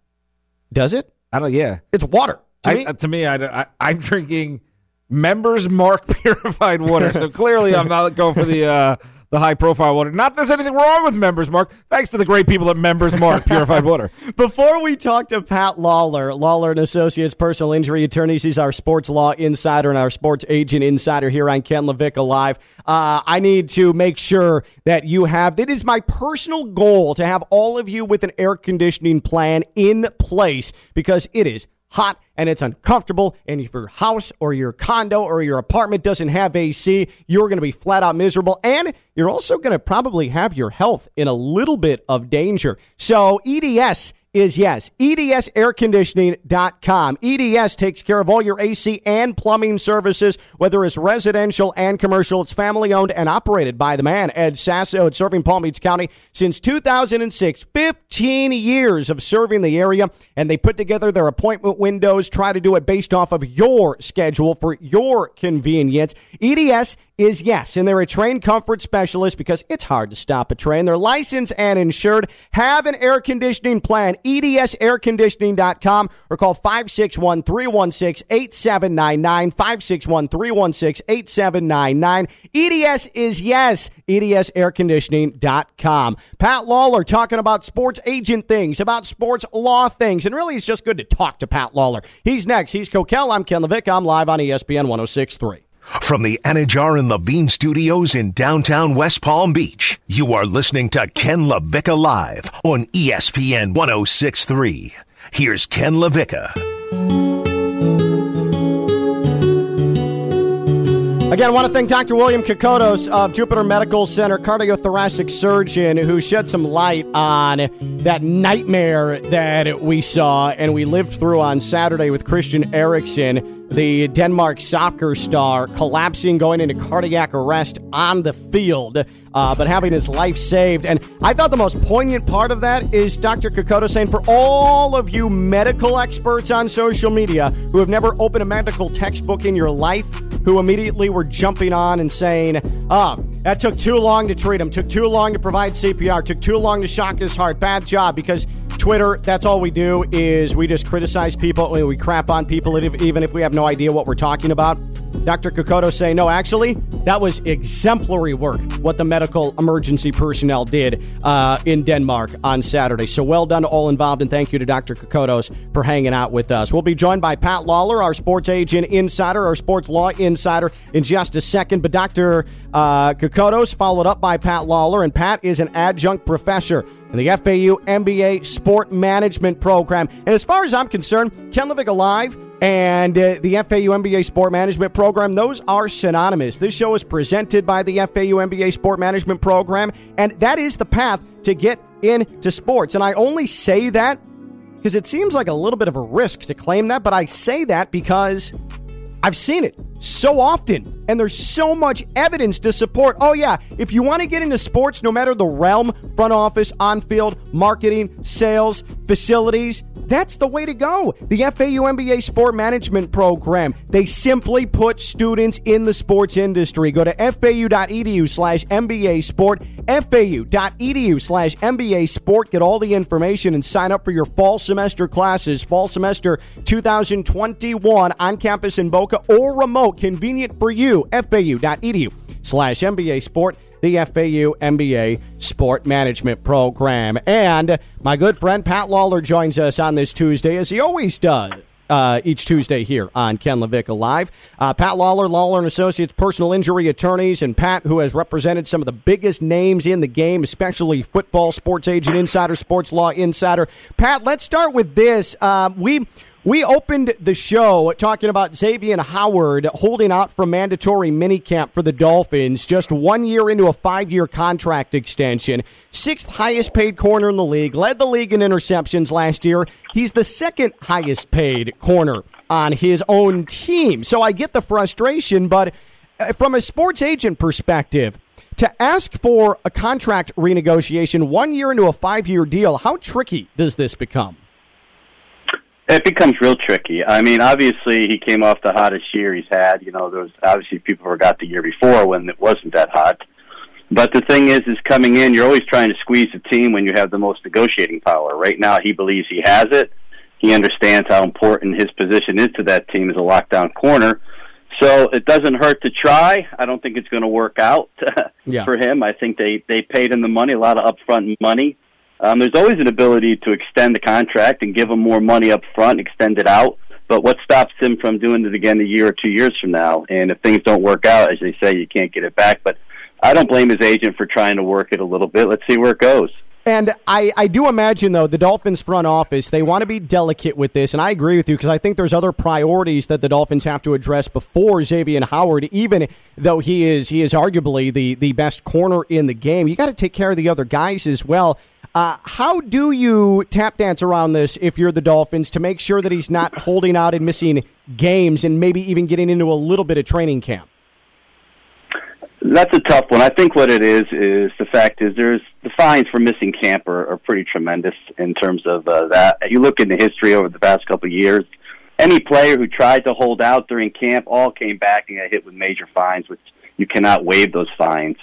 Does it? I don't. Yeah, It's water. To I, me, uh, to me, I, I, am drinking Members Mark purified water. So clearly, I'm not going for the uh, the high profile water. Not that there's anything wrong with Members Mark. Thanks to the great people at Members Mark purified water. Before we talk to Pat Lawlor, Lawlor and Associates personal injury attorneys, he's our sports law insider and our sports agent insider here on Ken LaVicka Live. Uh, I need to make sure that you have, it is my personal goal to have all of you with an air conditioning plan in place because it is hot and it's uncomfortable. And if your house or your condo or your apartment doesn't have AC, you're going to be flat out miserable. And you're also going to probably have your health in a little bit of danger. So, EDS is yes, edsairconditioning.com. EDS takes care of all your AC and plumbing services, whether it's residential and commercial. It's family owned and operated by the man, Ed Sasso, at serving Palm Beach County since 2006. 15 years of serving the area, and they put together their appointment windows, try to do it based off of your schedule for your convenience. EDS is yes, and they're a trained comfort specialist because it's hard to stop a train. They're licensed and insured, have an air conditioning plan, edsairconditioning.com, or call 561 316 8799. 561 316 8799. EDS is yes, edsairconditioning.com. Pat Lawlor talking about sports agent things, about sports law things, and really it's just good to talk to Pat Lawlor. He's next. He's Kokell. I'm Ken LaVicka. I'm live on ESPN 1063. From the Anidjar and Levine studios in downtown West Palm Beach, you are listening to Ken LaVicka Live on ESPN 1063. Here's Ken LaVicka. Again, I want to thank Dr. William Kokotos of Jupiter Medical Center, cardiothoracic surgeon, who shed some light on that nightmare that we saw and we lived through on Saturday with Christian Eriksen, the Denmark soccer star, collapsing, going into cardiac arrest on the field, uh, but having his life saved. And I thought the most poignant part of that is Dr. Kokoto saying, for all of you medical experts on social media who have never opened a medical textbook in your life, who immediately were jumping on and saying, ah, that took too long to treat him, took too long to provide CPR, took too long to shock his heart. Bad job because Twitter, that's all we do is we just criticize people, and we crap on people, even if we have no idea what we're talking about. Dr. Kokoto saying, no, actually, that was exemplary work, what the medical emergency personnel did uh, in Denmark on Saturday. So well done to all involved, and thank you to Dr. Kokotos for hanging out with us. We'll be joined by Pat Lawlor, our sports agent insider, our sports law insider, in just a second. But Dr. Uh, Kokotos, followed up by Pat Lawlor, and Pat is an adjunct professor in the FAU MBA Sport Management Program. And as far as I'm concerned, Ken LaVicka Live and uh, the FAU MBA Sport Management Program, those are synonymous. This show is presented by the FAU MBA Sport Management Program, and that is the path to get into sports. And I only say that because it seems like a little bit of a risk to claim that, but I say that because I've seen it so often, and there's so much evidence to support. Oh, yeah, if you want to get into sports, no matter the realm, front office, on field, marketing, sales, facilities, that's the way to go. The FAU MBA Sport Management Program, they simply put students in the sports industry. Go to fau.edu slash MBA Sport fau.edu slash MBA Sport. Get all the information and sign up for your fall semester classes. Fall semester 2021 on campus in Boca or remote, convenient for you. fau.edu slash MBA Sport the FAU MBA Sport Management Program. And my good friend Pat Lawlor joins us on this Tuesday, as he always does. Uh, each Tuesday here on Ken LaVicka Live. Uh, Pat Lawlor, Lawlor and Associates personal injury attorneys, and Pat, who has represented some of the biggest names in the game, especially football, sports agent insider, sports law insider. Pat, let's start with this. Uh, we we opened the show talking about Xavien Howard holding out from mandatory minicamp for the Dolphins, just one year into a five year contract extension. Sixth highest paid corner in the league, led the league in interceptions last year. He's the second highest paid corner on his own team. So I get the frustration, but uh, from a sports agent perspective, to ask for a contract renegotiation one year into a five year deal, how tricky does this become? It becomes real tricky. I mean, obviously, he came off the hottest year he's had. You know, there was obviously people forgot the year before when it wasn't that hot. But the thing is, is coming in, you're always trying to squeeze the team when you have the most negotiating power. Right now, he believes he has it. He understands how important his position is to that team as a lockdown corner. So it doesn't hurt to try. I don't think it's going to work out yeah. for him. I think they they paid him the money, a lot of upfront money. Um, there's always an ability to extend the contract and give him more money up front, extend it out. But what stops him from doing it again a year or two years from now? And if things don't work out, as they say, you can't get it back. But I don't blame his agent for trying to work it a little bit. Let's see where it goes. And I, I do imagine, though, the Dolphins front office, they want to be delicate with this. And I agree with you because I think there's other priorities that the Dolphins have to address before Xavien Howard, even though he is he is arguably the, the best corner in the game. You got to take care of the other guys as well. Uh, how do you tap dance around this if you're the Dolphins to make sure that he's not holding out and missing games and maybe even getting into a little bit of training camp? That's a tough one. I think what it is is the fact is there's the fines for missing camp are, are pretty tremendous in terms of uh, that. You look in the history over the past couple of years. Any player who tried to hold out during camp all came back and got hit with major fines, which you cannot waive those fines.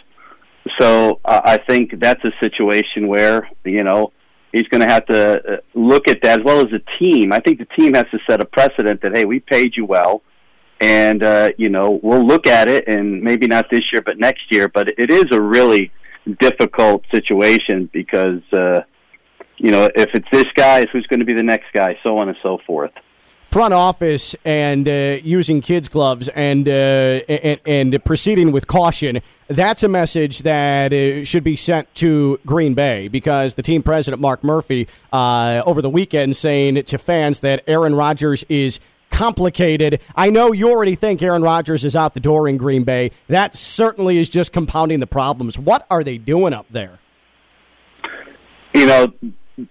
So uh, I think that's a situation where you know he's going to have to uh, look at that as well as the team. I think the team has to set a precedent that hey, we paid you well, and uh, you know we'll look at it, and maybe not this year, but next year. But it is a really difficult situation because uh, you know if it's this guy, who's going to be the next guy, so on and so forth front office and uh, using kids gloves and, uh, and, and proceeding with caution. That's a message that uh, should be sent to Green Bay because the team president Mark Murphy uh, over the weekend saying to fans that Aaron Rodgers is complicated. I know you already think Aaron Rodgers is out the door in Green Bay. That certainly is just compounding the problems. What are they doing up there? You know,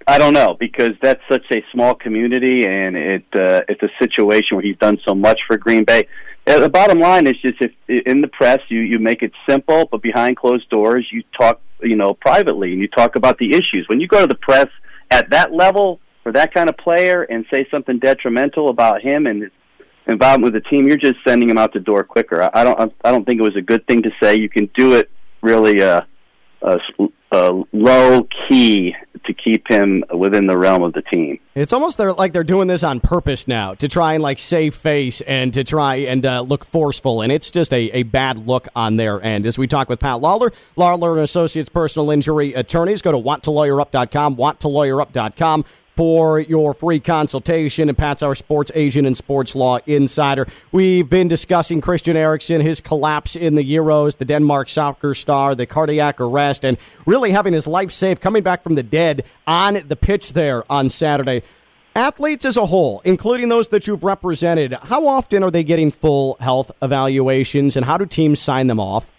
I don't know because that's such a small community, and it uh, it's a situation where he's done so much for Green Bay. Uh, the bottom line is just if in the press you you make it simple, but behind closed doors you talk you know privately and you talk about the issues. When you go to the press at that level for that kind of player and say something detrimental about him and his involvement with the team, you're just sending him out the door quicker. I, I don't I don't think it was a good thing to say. You can do it really uh, uh, uh, low key to keep him within the realm of the team. It's almost they're, like they're doing this on purpose now to try and like save face and to try and uh, look forceful, and it's just a, a bad look on their end. As we talk with Pat Lawlor, Lawlor and Associates personal injury attorneys, go to wanttolawyerup.com, wanttolawyerup.com for your free consultation. And Pat's our sports agent and sports law insider. We've been discussing Christian Eriksen, his collapse in the Euros, the Denmark soccer star, the cardiac arrest, and really having his life saved, coming back from the dead on the pitch there on Saturday. Athletes as a whole, including those that you've represented, how often are they getting full health evaluations and how do teams sign them off?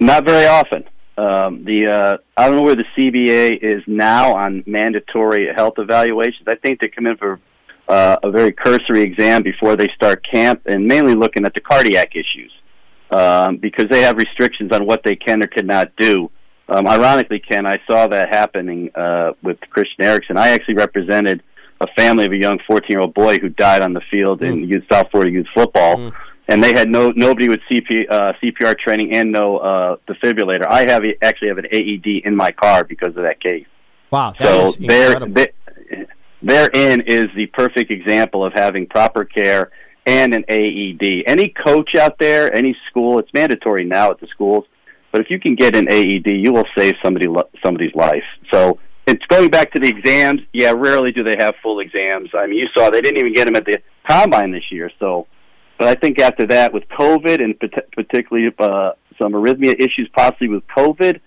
Not very often. Um, the uh, I don't know where the CBA is now on mandatory health evaluations. I think they come in for uh, a very cursory exam before they start camp, and mainly looking at the cardiac issues um, because they have restrictions on what they can or cannot do. Um, ironically, Ken, I saw that happening uh, with Christian Eriksen. I actually represented a family of a young 14-year-old boy who died on the field mm. in youth, South Florida youth football. Mm. And they had no nobody with CP, uh, CPR training and no uh, defibrillator. I have actually have an AED in my car because of that case. Wow, that so is there, incredible. there, therein is the perfect example of having proper care and an AED. Any coach out there, any school, it's mandatory now at the schools. But if you can get an AED, you will save somebody somebody's life. So it's going back to the exams. Yeah, rarely do they have full exams. I mean, you saw they didn't even get them at the combine this year. So, but I think after that, with COVID and particularly uh, some arrhythmia issues, possibly with COVID,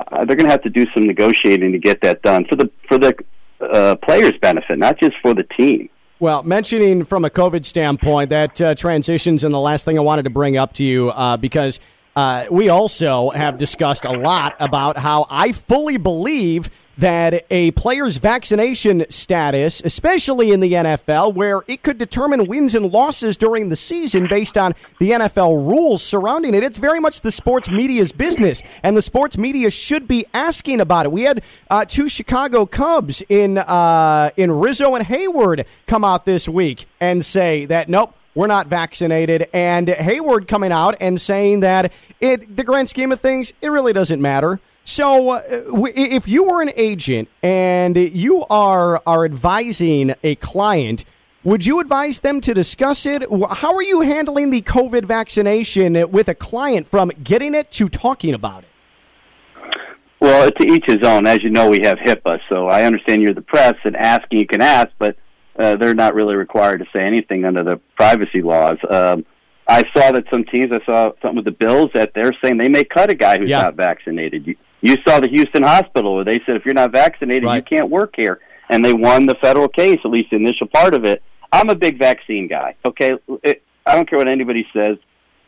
uh, they're going to have to do some negotiating to get that done for the for the uh, players' benefit, not just for the team. Well, mentioning from a COVID standpoint, that uh, transitions and the last thing I wanted to bring up to you uh, because uh, we also have discussed a lot about how I fully believe that a player's vaccination status, especially in the NFL, where it could determine wins and losses during the season based on the NFL rules surrounding it, it's very much the sports media's business, and the sports media should be asking about it. We had uh, two Chicago Cubs in uh, in Rizzo and Heyward come out this week and say that nope we're not vaccinated. And Heyward coming out and saying that it, the grand scheme of things, it really doesn't matter. So, uh, if you were an agent and you are are advising a client, would you advise them to discuss it? How are you handling the COVID vaccination with a client from getting it to talking about it? Well, to each his own. As you know, we have HIPAA, so I understand you're the press and asking you can ask, but uh, they're not really required to say anything under the privacy laws. Um, I saw that some teams, I saw something with the Bills that they're saying they may cut a guy who's Yeah. not vaccinated. You, you saw the Houston hospital where they said if you're not vaccinated, Right. you can't work here, and they won the federal case, at least the initial part of it. I'm a big vaccine guy. Okay, it, I don't care what anybody says.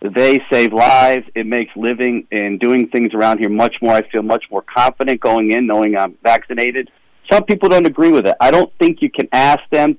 They save lives. It makes living and doing things around here much more. I feel much more confident going in, knowing I'm vaccinated. Some people don't agree with it. I don't think you can ask them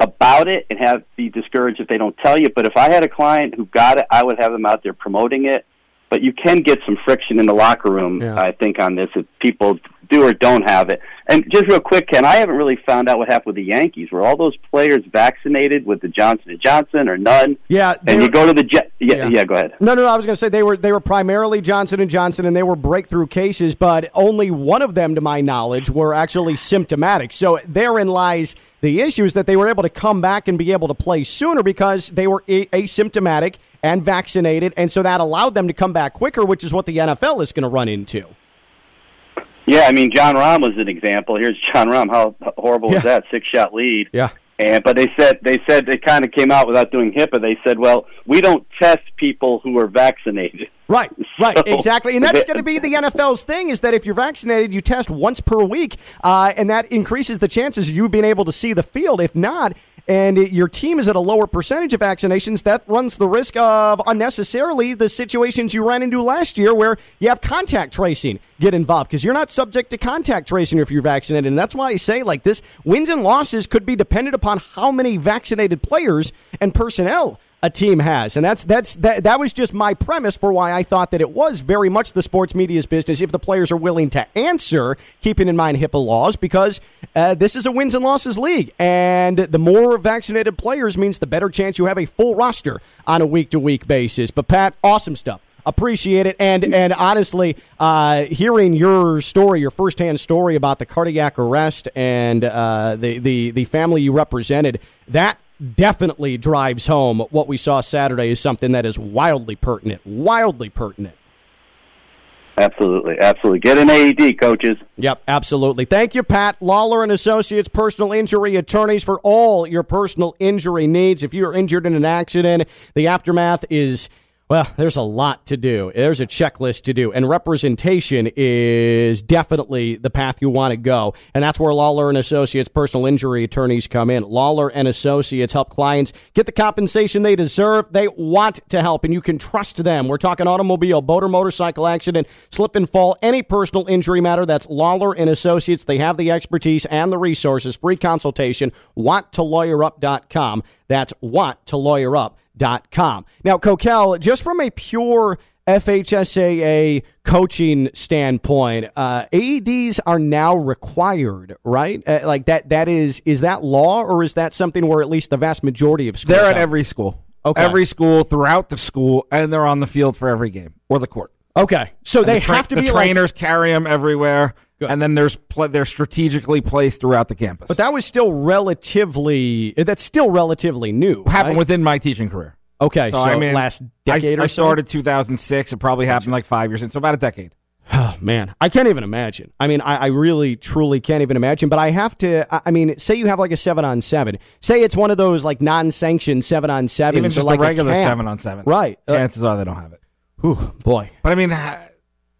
about it and have be discouraged if they don't tell you. But if I had a client who got it, I would have them out there promoting it. But you can get some friction in the locker room, Yeah. I think, on this if people do or don't have it. And just real quick, Ken, I haven't really found out what happened with the Yankees. Were all those players vaccinated with the Johnson and Johnson or none? Yeah, And you go to the Jet. Yeah, Yeah. yeah, go ahead. No, no, no. I was going to say they were they were primarily Johnson and Johnson, and they were breakthrough cases, but only one of them, to my knowledge, were actually symptomatic. So therein lies the issue: is that they were able to come back and be able to play sooner because they were a- asymptomatic and vaccinated, and so that allowed them to come back quicker, which is what the NFL is going to run into. Yeah, I mean, Jon Rahm was an example. Here's Jon Rahm. How horrible Yeah. was that six shot lead? Yeah. And but they said they said they kind of came out without doing HIPAA. They said, well, we don't test people who are vaccinated. Right, right, So- exactly, and that's going to be the NFL's thing: is that if you're vaccinated, you test once per week, uh, and that increases the chances of you being able to see the field. If not, and your team is at a lower percentage of vaccinations, that runs the risk of unnecessarily the situations you ran into last year, where you have contact tracing get involved because you're not subject to contact tracing if you're vaccinated, and that's why I say like this: wins and losses could be dependent upon how many vaccinated players and personnel a team has. And that's that's that that was just my premise for why I thought that it was very much the sports media's business if the players are willing to answer, keeping in mind HIPAA laws, because uh, this is a wins and losses league. And the more vaccinated players means the better chance you have a full roster on a week to week basis. But Pat, awesome stuff. Appreciate it, and and honestly, uh, hearing your story, your firsthand story about the cardiac arrest and uh, the the the family you represented, that definitely drives home what we saw Saturday is something that is wildly pertinent, wildly pertinent. Absolutely, absolutely. Get an AED, coaches. Yep, absolutely. Thank you, Pat Lawlor and Associates, personal injury attorneys for all your personal injury needs. If you're injured in an accident, the aftermath is well, there's a lot to do. There's a checklist to do, and representation is definitely the path you want to go. And that's where Lawlor and Associates personal injury attorneys come in. Lawlor and Associates help clients get the compensation they deserve. They want to help, and you can trust them. We're talking automobile, boat or motorcycle accident, slip and fall, any personal injury matter. That's Lawlor and Associates. They have the expertise and the resources. Free consultation. WantToLawyerUp.com. That's WantToLawyerUp.com. Now, Kokell, just from a pure FHSAA coaching standpoint, uh, AEDs are now required, right? Uh, like that. That is is that law, or is that something where at least the vast majority of schools They're at every school. Okay. Every school throughout the school, and they're on the field for every game or the court. Okay, so And they the tra- have to the be like- trainers carry them everywhere, and then there's pl- they're strategically placed throughout the campus. but that was still relatively. That's still relatively new. happened right? within my teaching career. Okay, so, I mean, last decade I, or so. I started 2006. It probably happened like five years in, so about a decade. Oh man, I can't even imagine. I mean, I, I really, truly can't even imagine. But I have to. I- I mean, say you have like a seven on seven. Say it's one of those like non-sanctioned seven on seven. Even just like a regular seven on seven, Right. Uh, Chances are they don't have it. Whew, boy. But I mean,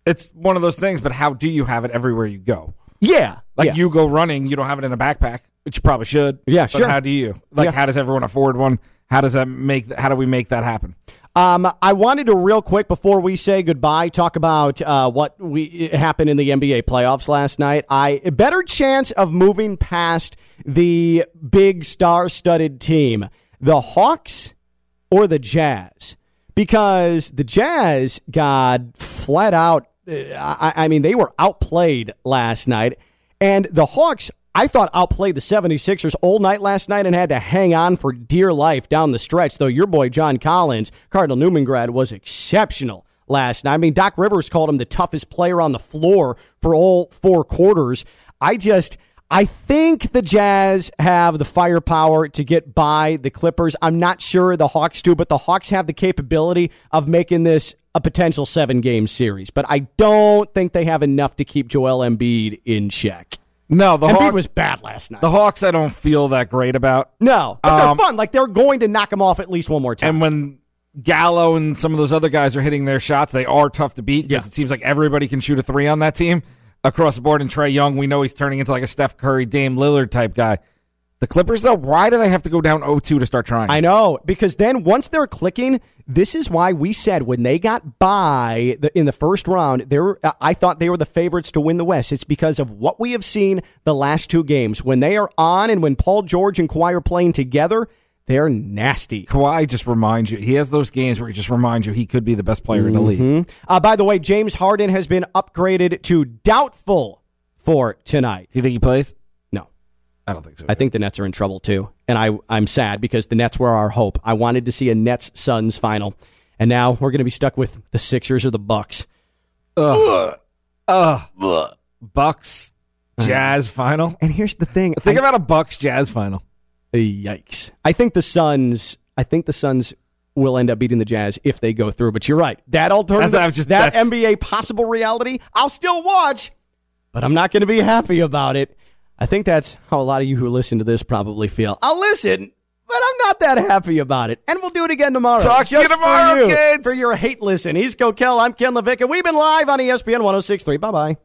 it's one of those things. But how do you have it everywhere you go? Yeah. Like yeah. you go running, you don't have it in a backpack, which you probably should. Yeah, But sure. How do you? Like, Yeah. how does everyone afford one? How does that make? How do we make that happen? Um, I wanted to real quick before we say goodbye talk about uh, what we happened in the NBA playoffs last night. I better chance of moving past the big star-studded team, the Hawks or the Jazz, because the Jazz got flat out. uh, I, I mean, they were outplayed last night, and the Hawks. I thought outplayed the 76ers all night last night and had to hang on for dear life down the stretch, though your boy John Collins, Cardinal Newman grad, was exceptional last night. I mean, Doc Rivers called him the toughest player on the floor for all four quarters. I just, I think the Jazz have the firepower to get by the Clippers. I'm not sure the Hawks do, but the Hawks have the capability of making this a potential seven game series. But I don't think they have enough to keep Joel Embiid in check. No, the Embiid Hawks was bad last night. The Hawks, I don't feel that great about. No, but Um, they're fun. Like they're going to knock him off at least one more time. And when Gallo and some of those other guys are hitting their shots, they are tough to beat because it seems like everybody can shoot a three on that team across the board. And Trae Young, we know he's turning into like a Steph Curry, Dame Lillard type guy. The Clippers, though, why do they have to go down 0-2 to start trying? I know because then once they're clicking, this is why we said when they got by the, in the first round, they were, I thought they were the favorites to win the West. It's because of what we have seen the last two games when they are on and when Paul George and Kawhi are playing together. They're nasty. Kawhi just reminds you. He has those games where he just reminds you he could be the best player in the league. Mhm. Uh, by the way, James Harden has been upgraded to doubtful for tonight. Do you think he plays? No. I don't think so. I think the Nets are in trouble too, and I I'm sad because the Nets were our hope. I wanted to see a Nets Suns final, and now we're going to be stuck with the Sixers or the Bucks. Ugh. Ugh. Bucks Jazz final. And here's the thing: Think I- about a Bucks Jazz final. Yikes! I think the Suns. I think the Suns will end up beating the Jazz if they go through. But you're right. That alternative, just- that NBA possible reality, I'll still watch, but I'm not going to be happy about it. I think that's how a lot of you who listen to this probably feel. I'll listen, but I'm not that happy about it. And we'll do it again tomorrow. Talk to you tomorrow, for you, kids. For your hate listen. He's Kokell. I'm Ken LaVicka, and we've been live on ESPN 1063. Bye bye.